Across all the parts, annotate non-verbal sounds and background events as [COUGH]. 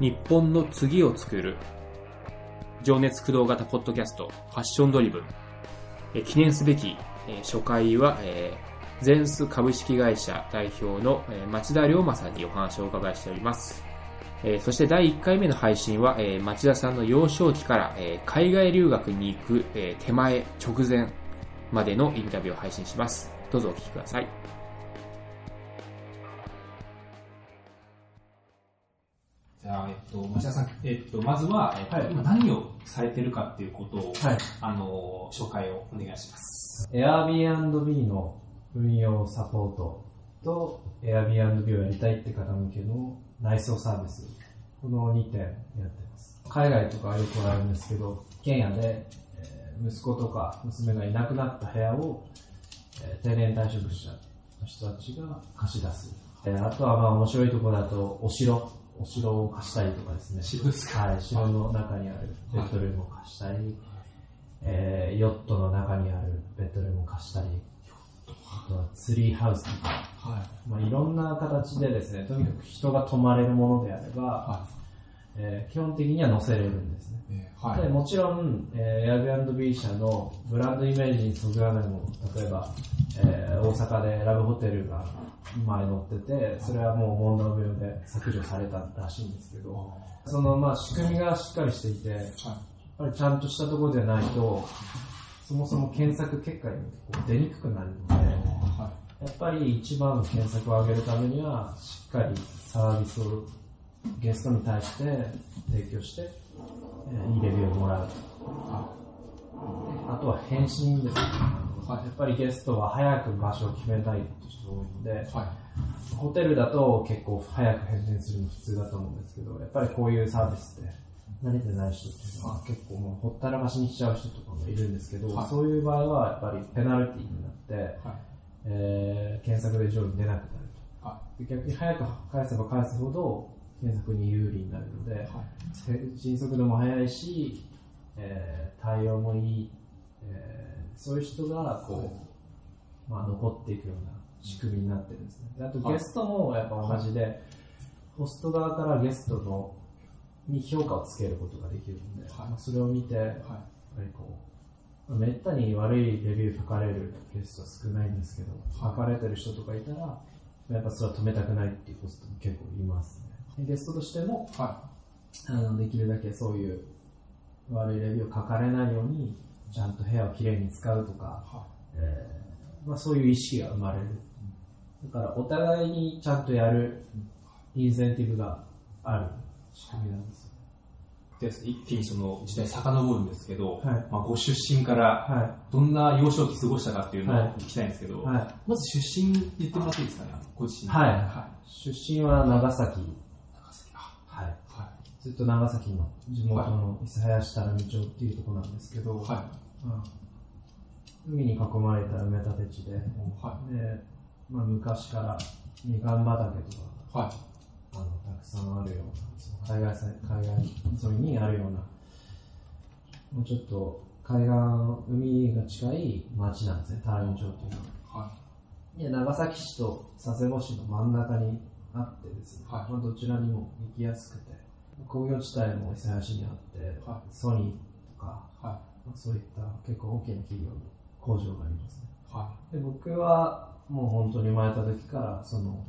日本の次を作る情熱駆動型ポッドキャストファッションドリブンえ記念すべきえ初回は、えー、ゼンス株式会社代表の、え町田龍馬さんにお話をお伺いしております。えーそして第1回目の配信は、えー町田さんの幼少期から、えー海外留学に行く、え手前、直前までのインタビューを配信します。どうぞお聞きください。じゃあ、えっと、町田さん、えっと、まずは、えっとはい今何をされてるかっていうことを、はい。あの、紹介をお願いします。Airbnb の運用サポートと Airbnb をやりたいって方向けの内装サービス。この2点やってます。海外とかよくあるんですけど、一軒家で、えー息子とか娘がいなくなった部屋を、えー定年退職者の人たちが貸し出す。えーあとはまあ面白いところだと、お城。お城を貸したりとかですね。城ですか？はい、城の中にあるベッドルームを貸したり、えーヨットの中にあるベッドルームを貸したり、あとはツリーハウスとか、はい。まあ、いろんな形でですね、とにかく人が泊まれるものであれば、はえー基本的には載せれるんですね。い。えーでもちろん、えー、Airbnb 社のブランドイメージにそぐわないもの、例えば、えー大阪でラブホテルが前載ってて、それはもう問題病で削除されたらしいんですけど、そのまあ仕組みがしっかりしていて、やっぱりちゃんとしたところでないと、そもそも検索結果に出にくくなるので、はやっぱり一番の検索を上げるためには、しっかりサービスをゲストに対して提供して、えーいいレビューをもらう。あとは返信ですね。はいやっぱりゲストは早く場所を決めたいって人多いので、い。はホテルだと結構早く返信するの普通だと思うんですけど、やっぱりこういうサービスって慣れてない人っていうのは結構もうほったらかしにしちゃう人とかもいるんですけど、はいそういう場合はやっぱりペナルティーになって、い。はい。えー検索で上位に出なくなるはと。で逆に早く返せば返すほど検索に有利になるので。迅速度も速いし、えー対応もいい、えーそういう人がこう、まあ、残っていくような仕組みになってるんですね。であとはいゲストもやっぱ同じで、ホスト側からゲストのに評価をつけることができるので、はいまあそれを見て、やっはい。ぱりこう、めったに悪いレビュー書かれるゲストは少ないんですけど、はい書かれてる人とかいたら、やっぱそれは止めたくないっていうホストも結構いますね。でゲストとしても、はあのできるだけそういう悪いレビューを書かれないように、ちゃんと部屋をきれいに使うとか、い。はえーまあ、そういう意識が生まれる。だからお互いにちゃんとやるインセンティブがある仕組みなんです。で、一気にその時代遡るんですけど、はいまあ、ご出身からはどんな幼少期過ごしたかっていうのをはい聞きたいんですけど、い。はい。まず出身言ってもらっていいですかね、ご自身。はいは出身は。長崎。ずっと長崎の地元の諫早市田波町っていうところなんですけど、い。はうん海に囲まれた埋め立て地で、い。はで、まあ、昔からみかん畑とかい。はい。あのたくさんあるような、その海外さ海岸沿いにあるような、もうちょっと海岸、海が近い町なんですね、タラミ町っていうのは。はで長崎市と佐世保市の真ん中にあってですね、はいまあ、どちらにも行きやすくて、工業地帯も諫早市にあって、はソニーとか、い。はまあ、そういった結構大きな企業の工場がありますね。い。はで僕はもう本当に生まれた時からその、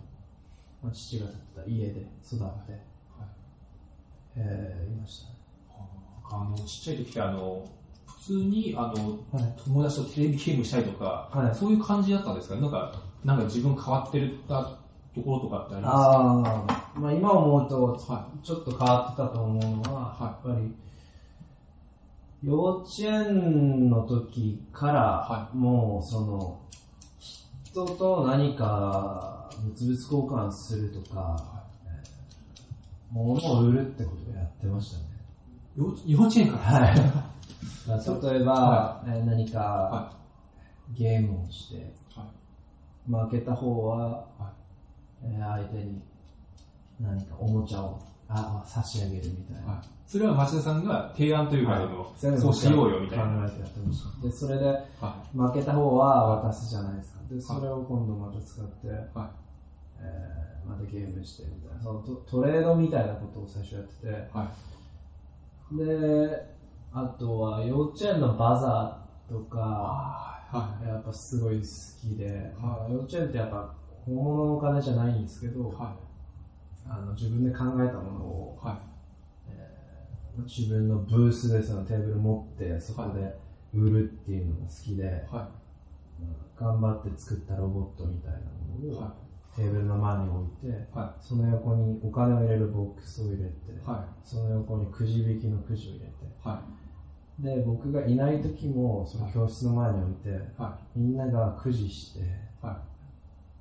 まあ、父が建てた家で育って、えーいましたね。あの、ちっちゃい時ってあの、普通にあの、はい友達とテレビゲームしたりとか、はいそういう感じだったんですかね？なんか、なんか自分変わってるたところとかってありまああ、まあ今思うと、はちょっと変わってたと思うのは、はやっぱり、幼稚園の時から、はもうその、人と何か物々交換するとか、えー物を売るってことをやってましたね。い。幼幼稚園からはい。[LAUGHS] 例えば、はえー何かはゲームをして、はい。負けた方は、はえー相手に何かおもちゃをあ差し上げるみたいな。はい。それは町田さんが提案というか、はいそうしようよみたいな。考えてやってました。で、それでは負けた方は渡すじゃないですか。で、それを今度また使って、はえーまたゲームしてみたいな、そのトトレードみたいなことを最初やってて、はい。で、あとは幼稚園のバザーとか、はやっぱすごい好きで、まあ、幼稚園ってやっぱ本物のお金じゃないんですけど、い。はあの自分で考えたものをい。はい。自分のブースでそのテーブル持ってそこで売るっていうのが好きで、は頑張って作ったロボットみたいなもい。のをはテーブルの前に置いて、い。はその横にお金を入れるボックスを入れて、い。はその横にくじ引きのくじを入れて、い。はい。で、僕がいない時もその教室の前に置いて、はみんながくじして、い。は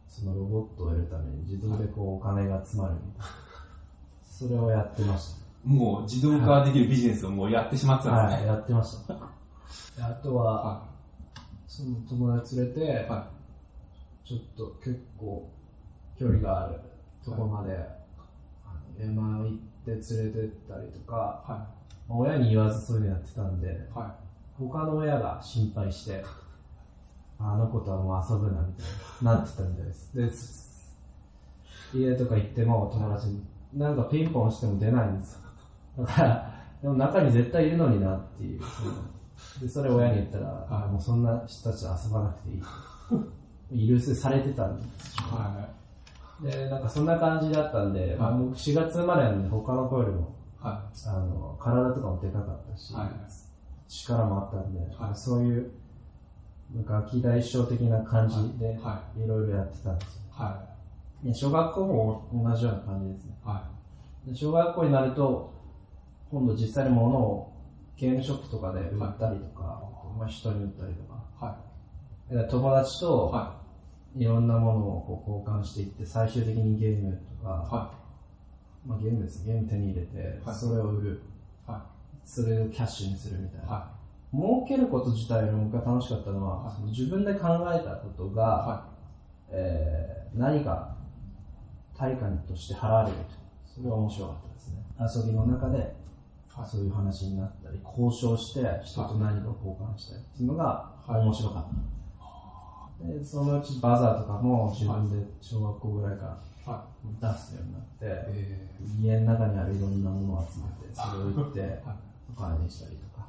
そのロボットを得るために自動でこうお金が集まるみたいな。それをやってましい。もう自動化できるビジネスをもうやってしまってた。はい、たんですね。やってました。であとは、はその友達連れてい。、はちょっと結構距離があるとこまで、あの山行って連れてったりとか、い。はまあ親に言わずそういうのやってたんで、い。は他の親が心配して、あの子とはもう遊ぶなみたいな、なってたみたいです。で、す家とか行っても友達に、なんかピンポンしても出ないんですよ。だから、でも中に絶対いるのになっていう。で、それ親に言ったら、はいあもうそんな人たちと遊ばなくていい。許せされてたんですい。はで、なんかそんな感じだったんで、まあはい僕4月生まれなんで他の子よりも、い。はあの、体とかもでかかったし、い。はい。力もあったんで、はいそういう、ガキ大将的な感じで、はいろいろやってたんですよ。はで小学校も同じような感じですね。い。はで小学校になると、今度実際に物をゲームショップとかで売ったりとか、まあ、人に売ったりとか、い。はで友達い。とはいろんなものをこう交換していって、最終的にゲームとか、い。はまあ、ゲームですね、ゲーム手に入れて、はいそれを売る、い。はそれをキャッシュにするみたいい。な。は儲けること自体よりも僕が楽しかったのは、はいその自分で考えたことが、い。はえー何か対価として払われると。それは面白かったですね。遊びの中で、はいそういう話になったり、交渉して人と何かを交換したりっていうのがはい面白かった。でそのうちバザーとかも自分で小学校ぐらいからい。は出すようになって、え家の中にあるいろんなものを集めて、それを売ってはいお金にしたりとか。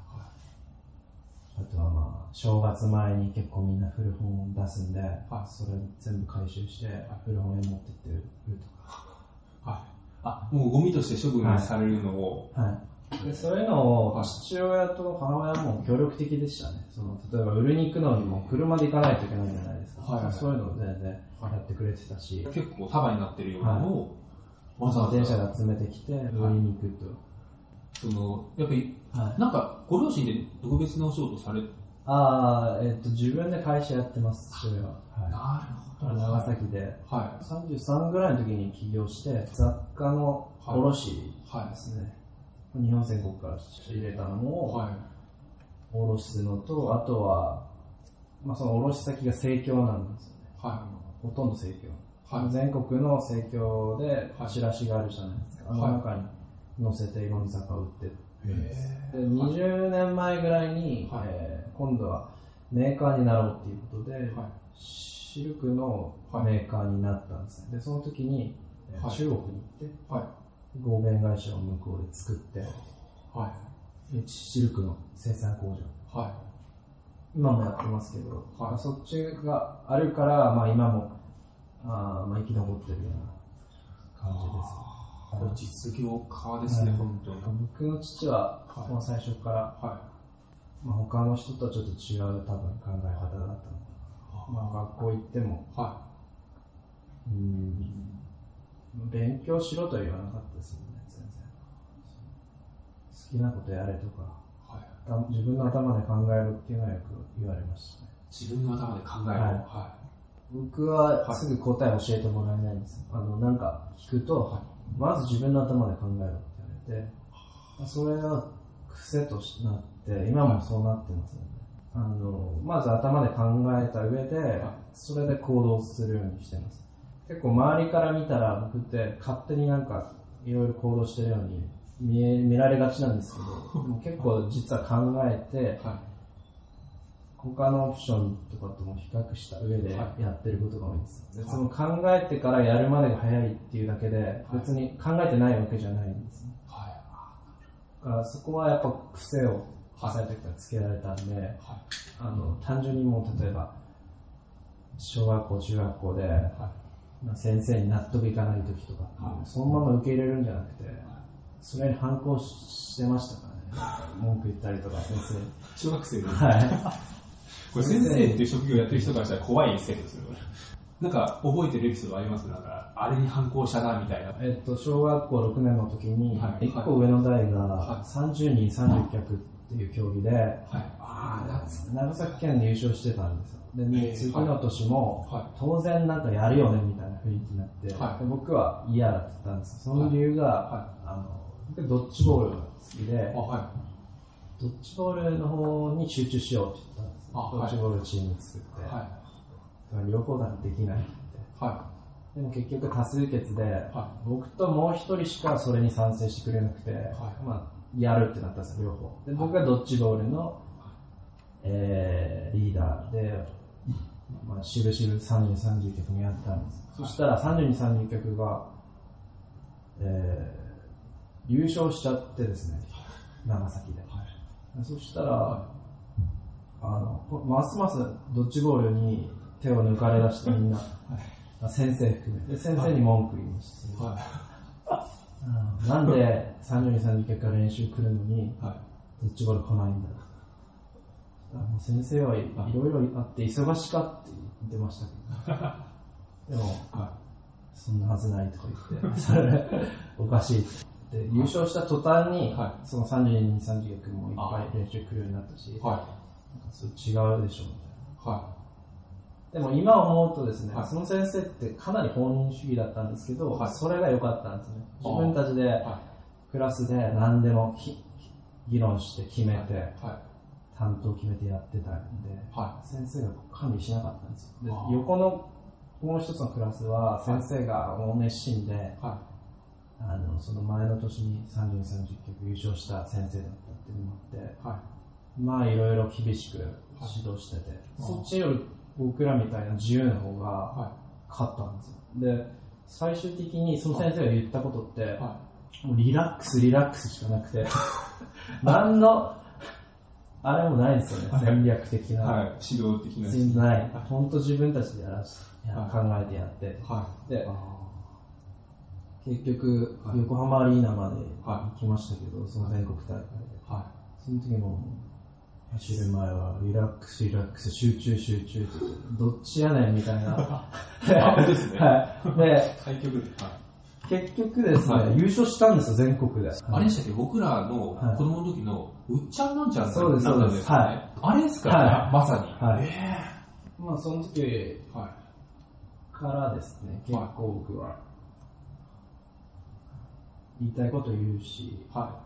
正月前に結構みんな古本を出すんで、それ全部回収して、古本屋に持ってって売るとはい。あ、もうゴミとして処分されるのを、か。はい。でそういうのをはい父親と母親も協力的でしたね。その例えば売りに行くのにも車で行かないといけないじゃないですか。はいはいそういうのを全然やってくれてたし、結構束になってるようなのを、わざわ電車ざ、で集めてきて売りに行くと。その、やっぱり、はい、なんか、ご両親で特別なお仕事され、ああ、えっと、自分で会社やってます、父親は。はいなるほど。長崎で。は33ぐらいの時に起業して、雑貨の卸い。はですね。日本全国から仕入れたのい。をはい。卸すのと、あとは、まあ、その卸先が盛況なんですよね。はほとんど盛況。い。はい。全国の盛況ではいチラシがあるじゃないですか。あのはい中に載せていろんな雑貨を売ってです。へで20年前ぐらいに、はいえー今度はメーカーになろうっていうことで、はい。シルクのメーカーになったんですね。で、その時に、中国に行って、はい。合弁会社を向こうで作って、はい。でシルクの生産工場。はい。今もやってますけど、はいまあそっちがあるから、まあ今も、あーまあ生き残ってるような感じです。これ実業家ですね、はい本当に。僕の父は、はいもう最初から、はまあ、他の人とはちょっと違う多分考え方だったの。まあ学校行っても、い。はうん勉強しろとは言わなかったですよね、全然。好きなことやれとか、い。はい。た自分の頭で考えろっていうのはよく言われましたね。自分の頭で考える。はいは僕はすぐ答え教えてもらえないんですよ。あの、なんか聞くと、はいまず自分の頭で考えろって言われて、それが癖としなって、今もそうなってますよね。あの、まず頭で考えた上で、それで行動するようにしてます。結構周りから見たら僕って勝手になんかいろいろ行動してるように見え見られがちなんですけど、で [LAUGHS] も結構実は考えて、い。は他のオプションとかとも比較した上ではやってることが多いです。ではいその考えてからやるまでが早いっていうだけで、い別に考えてないわけじゃないんですね。はい。だからそこはやっぱ癖をはい小さい時からつけられたんで、はい。あの、単純にもう例えば、小学校、中学校で、はい。まあ先生に納得いかない時とか、はいそのまま受け入れるんじゃなくて、それに反抗してましたからね。文句言ったりとか、先 [LAUGHS] 小学。生。はい。これ先生っていう職業やってる人からしたら怖い生徒ですよ。なんか覚えてるエピソードあります？なんか、あれに反抗したな、みたいな。えっと、小学校6年の時にはい、1個上の代はがい30人30脚っていう競技で、はい。長崎県で優勝してたんですよ。で、へー次の年もはい、当然なんかやるよねみたいな雰囲気になって、はいで僕は嫌だって言ったんですよ。その理由が、はあの、僕ドッジボールが好きでドッジボールの方に集中しようって言ったんですよ。あはいドッジボールチーム作って、い。はい。両方だとできないって。はでも結局多数決で、は僕ともう一人しかそれに賛成してくれなくて、まあ、やるってなったんですよ、両方。で、僕がドッジボールの、えー、リーダーで、まあ、しぶしぶ30、30曲もやったんです。そしたら32、30曲が、えー、優勝しちゃってですね、長崎で。そしたら、あの、ますますドッジボールに手を抜かれ出してみんな、先生含めて、先生に文句言いました。い。はい。うんなんで32、30曲から練習来るのに、はい。ドッジボール来ないんだあもう先生はいいろいろあって忙しかって言ってましたけど、[LAUGHS] でも、はそんなはずないとか言って、それ [LAUGHS] おかしいって。で優勝した途端に、はその32、30曲もいっぱい練習来るようになったし、い。は違うでしょみたい。でも今思うとですね、はい。その先生ってかなり本人主義だったんですけど、はい。それが良かったんですね。あ自分たちではクラスで何でもき議論して決めて、い。はい。担当決めてやってたんで、は先生が管理しなかったんですよ。で横のもう一つのクラスは先生がもう熱心で、あのその前の年に30、30曲優勝した先生だったっていうのもあって、まあいろいろ厳しく指導してて、そっちより僕らみたいな自由な方い。がは勝ったんですよ。で、最終的にその先生が言ったことってい。、はもうリラックスリラックスしかなくて、[LAUGHS] 何の、あれもないんですよね、戦略的い。な。はい。指導的な。ない。本当自分たちでやらし、やはい考えてやって。はでい。、結局は、い横浜アリーナまでは行きましたけど、その全国大会で。はその時も、走る前は、リラックス、リラックス、集中、集中ってどっちやねんみたいな。い。あ、ですね。はい。で、対局。結局ですね、はい優勝したんですよ、全国で。あれでしたっけ？僕らのはい子供の時の、うっちゃんなんちゃんそうですそうですはいあれですか？はいまさに。はいえまあ、その時。からですね、結構僕は、言いたいこと言うし、は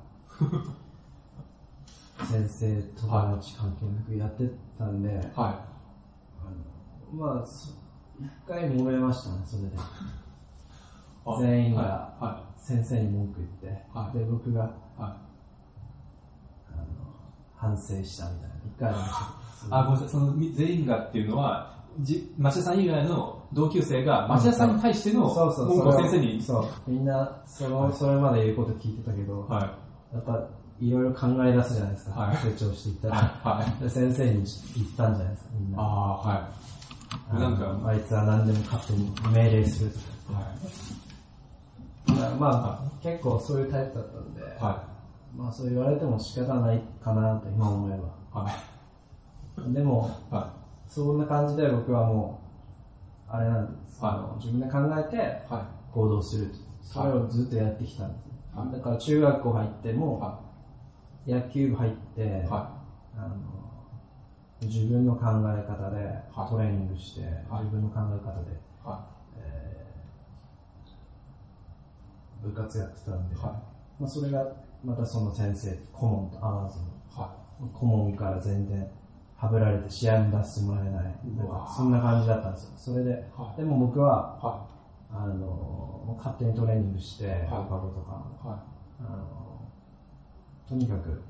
先生、友達関係なくやってたんで、い。はあのまあ、そ一回揉めましたね、それで。全員がは先生に文句言って、はいで、僕がい。はい。あの反省したみたいな、一回ありましたごめんなさい。その全員がっていうのは、じ町田さん以外の同級生が町田さんに対しての文句を先生に。そう、みんな、その、それまで言うこと聞いてたけど、はい。やっぱ、いろいろ考え出すじゃないですか、はい成長していったら。はい。で先生に言ったんじゃないですか、みんな。ああ、はい。なんかあいつは何でも勝手に命令するとはい。か。だからまあ、結構そういうタイプだったんで、はまあそう言われても仕方ないかなと今思えい。はい。ば。でも、はそんな感じで僕はもう、あれなんです、はいあの自分で考えてい。は行動すると。それをずっとやってきたんです。はいだから中学校入ってい。も、は野球部入って、い。はあの自分の考え方ではいトレーニングして、はい自分の考え方で、い。は部活やってたんで、い。はまあ、それがまたその先生、顧問と会わずに、い。は顧問から全然はぶられて試合も出してもらえない、なんかそんな感じだったんですよ。それで、い。はい。でも僕は、はあの勝手にトレーニングして、放課後とか、い。はあのとにかく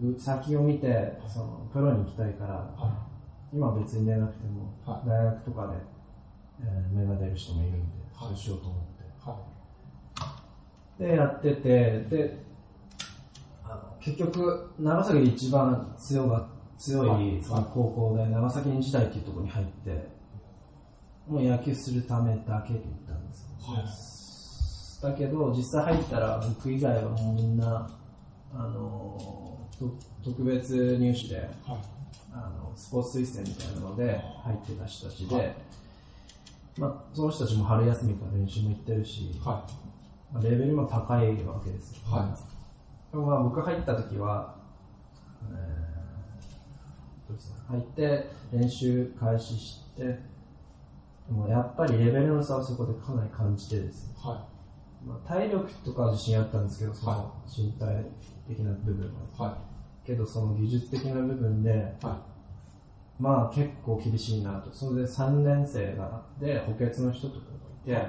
う先を見てそのプロに行きたいから、は今は別に出なくても、はい。大学とかで、えー芽が出る人もいるんで、はい。そうしようと思って。はで、やってて、で、あの結局、長崎で一番強が強はい。いその高校で、長崎日大っていうところに入って、もう野球するためだけで行ったんですよ。だけど、実際入ったら、僕以外はもうみんな、あの、と特別入試で、い。はい。あのスポーツ推薦みたいなので入ってた人たちで、はいまあ、その人たちも春休みから練習も行ってるし、はまあレベルも高いわけですよ、い。はでもまあ僕入った時は、えー入って練習開始して、でもやっぱりレベルの差をそこでかなり感じてですね、い。はまあ、体力とかは自信あったんですけど、そはの身体的な部分は。い。はけどその技術的な部分で、い。はまあ結構厳しいなと。それで3年生がで補欠の人とかがいて、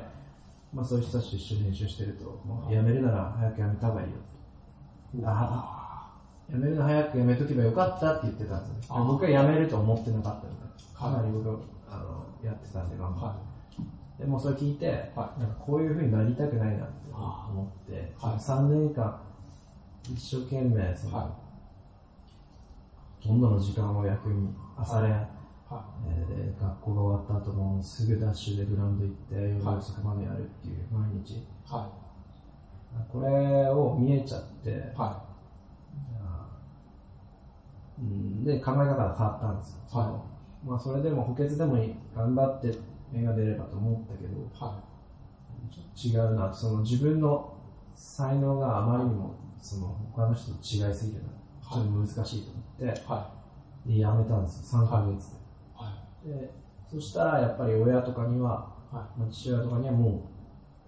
まあそういう人たちと一緒に練習してると、もう辞めるなら早く辞めた方がいいよと。あ辞めるの早く辞めとけばよかったって言ってたんですよ。あ僕は辞めると思ってなかったみたいな。はいかなり僕はあのやってたんで、頑張って。はでもそれ聞いて、はなんかこういう風になりたくないなって思って、はい。その3年間、一生懸命その、はい。ほとんどの時間を野球に朝練、はえーで学校が終わった後もすぐダッシュでグラウンド行って夜はい。遅くまでやるっていう毎日、い。はこれを見えちゃって、い。はうん、で考え方が変わったんですよ、そのまあ、それでも補欠でもいい頑張って芽が出ればと思ったけどい。はちょっと違うなとその自分の才能があまりにもその他の人と違いすぎるなちょっと難しいと思って、い。はでやめたんですよ3ヶ月で。い。はい。でそしたらやっぱり親とかには、はまあ父親とかにはも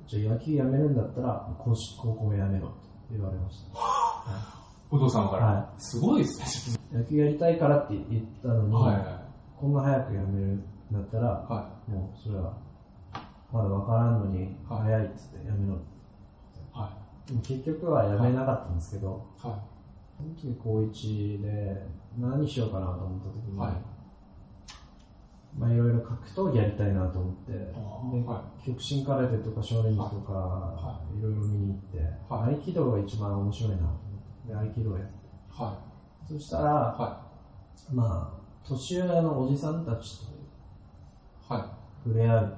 う、じゃあ野球やめるんだったら、高校高校をやめろと言われました。[LAUGHS] お父さんから。はすごいですね。野球やりたいからって言ったのに、はい。こんな早くやめるんだったら、はもうそれは、まだわからんのに、はい早いっつってやめろ。い。はでも結局はやめなかったんですけど、い。はその時高1で何しようかなと思った時に、はいまあいろいろ格闘技やりたいなと思って、では極真空手とか少年技とか、、はいろいろ見に行って、はい合気道が一番面白いなと思って、で合気道やって。い。はそしたら、い。はまあ、年上のおじさんたちと触れ合う、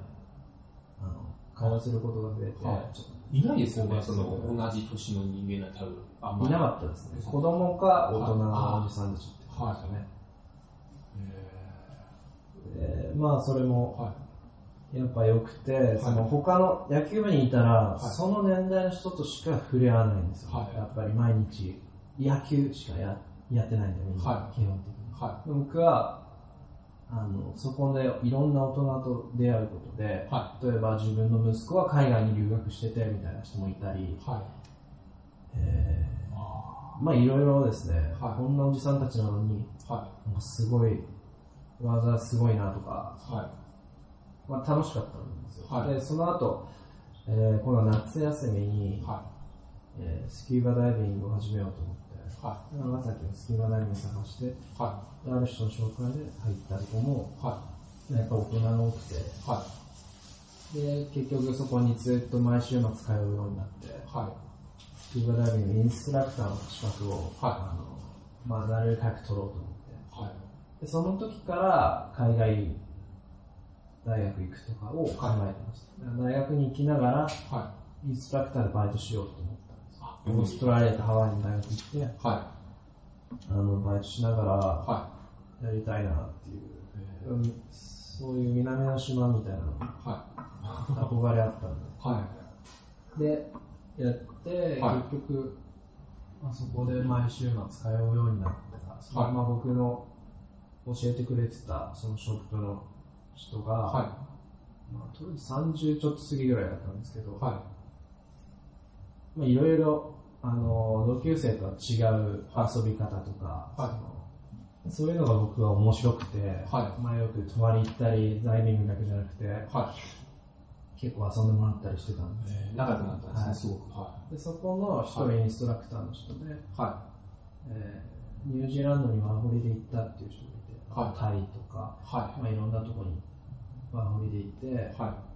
あの、会話することが増えて、はい。ないですよね、その、同じ年の人間が多分、あんまり。といなかったですね。子供か大人のおじさんたちって。ことですよね。でまあ、それも、はやっぱ良くて、その他の野球部にいたら、い。その年代の人としか触れ合わないんですよ。はい。やっぱり毎日野球しかややってないんで、みんな、はい。基本的に。い。は僕はあのそこでいろんな大人と出会うことでい。、は例えば自分の息子は海外に留学しててみたいな人もいたり、い。はい。えあーまあいろいろですね、はいこんなおじさんたちなのに、ーはなんかすごい、技すごいなとか、い。はまあ、楽しかったんですよ。はいで、その後、えー、今度は夏休みにい。、はえースキューバダイビングを始めようと思って、い。は長崎のスキューバダイビング探して、い。はである人の紹介で入ったりとも、い。はやっぱ大人が多くて、い。はで、結局そこにずっと毎週末通うようになって、い。はスキューバダイビングインストラクターの資格を、はいあのまあ、なるべく早く取ろうと思って、い。はい。でその時から海外大学行くとかを考えてました。大学に行きながら、はインストラクターでバイトしようと思ったんですよ。い。オーストラリアとハワイに大学行って、はあの、バイトしながらい。はやりたいなっていう、うんそういう南の島みたいなのい。は憧れあったんい。はで。で、やって、はい結局、まあ、そこで毎週末通うようになってから、そのまま僕の教えてくれてたそのショップの人が、い。はまあ、当時30ちょっと過ぎぐらいだったんですけど、い。はまあ、いろいろ、あの、同級生とは違う遊び方とか、はいそういうのが僕は面白くて、はまあ、よく泊まり行ったり、ダイビングだけじゃなくて、い。は結構遊んでもらったりしてたんで、い。仲良くなったんですね、はいすごく。はでそこの一人インストラクターの人で、い。はえーニュージーランドにワーホリで行ったっていう人がいて、はいタイとか、はまあ、いろんなとこにワーホリで行って、い。はって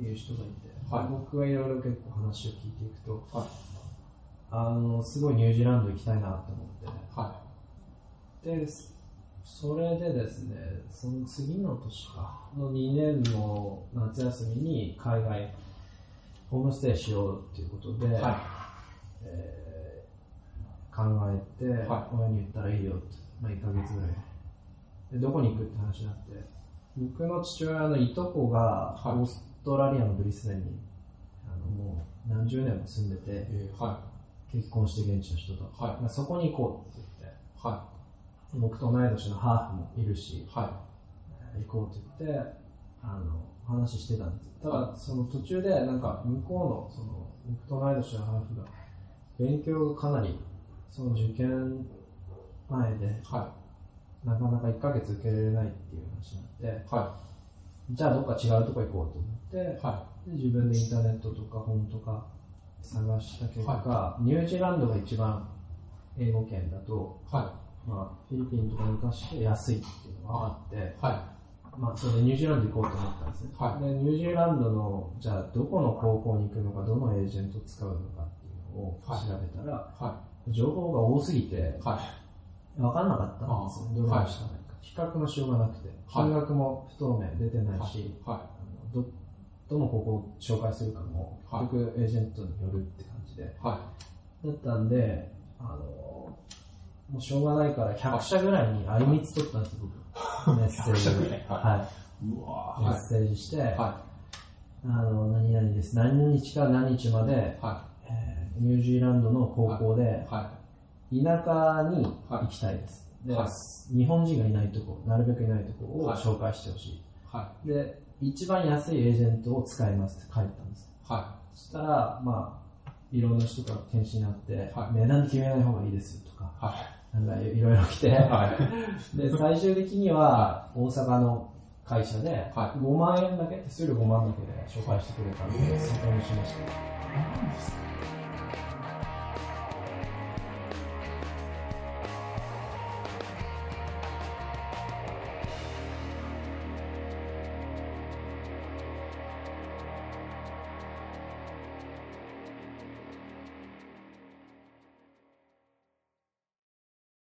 いう人がいて、はい僕がいろいろ結構話を聞いていくと、はいあの、すごいニュージーランド行きたいなと思って、い。はで、それでですね、その次の年か、の2年の夏休みに海外、ホームステイしようっていうことで、い。はい。えー考えて、は親に言ったらいいよって、まあ、1ヶ月ぐらいで。で、どこに行くって話になって、僕の父親のいとこが、はいトラリアのブリスベンに、あのもう何十年も住んでて、えー、は結婚して現地の人と。はいまあ、そこに行こうって言って、い。は僕と同い年のハーフもいるしい。、は行こうって言って、あの、話してたんです。ただ、その途中で、なんか、向こうの、その、僕と同い年のハーフが、勉強がかなり、その受験前で、い。はなかなか1ヶ月受けられないっていう話になって、い。はじゃあどっか違うとこ行こうと思はで自分でインターネットとか本とか探した結果、ニュージーランドが一番英語圏だと、い。はまあ、フィリピンとか昔して安いっていうのがあって、い。はまあ、それでニュージーランド行こうと思ったんですね。はいで、ニュージーランドの、じゃあどこの高校に行くのか、どのエージェントを使うのかっていうのを調べたら、い。は情報が多すぎて、い。はい。分かんなかったんですよ。どれにしたらいいか。比較のしようがなくて、はい金額も不透明出てないし、ど、どの高校を紹介するかも、はい結局エージェントによるって感じで。い。はだったんで、あの、もうしょうがないから100社ぐらいにあいみつ取ったんですよ、僕。メッセージ100社ぐで。らいははい。メッ。セージして、はあの、何々です。何日から何日まで、い。はえーニュージーランドの高校でい。、は田舎に行きたいです。で、はい日本人がいないとこ、なるべくいないとこをはい紹介してほしい。い。はで、一番安いエージェントを使いますって書いたんです。い。はそしたら、まあ、いろんな人から検視になって、はい値段決めない方がいいですよとか、い。はなんかいろいろ来て、い。はい。[LAUGHS] で、最終的には大阪の会社で、はい5万円だけ、手数料5万だけで紹介してくれたので、そこにしました。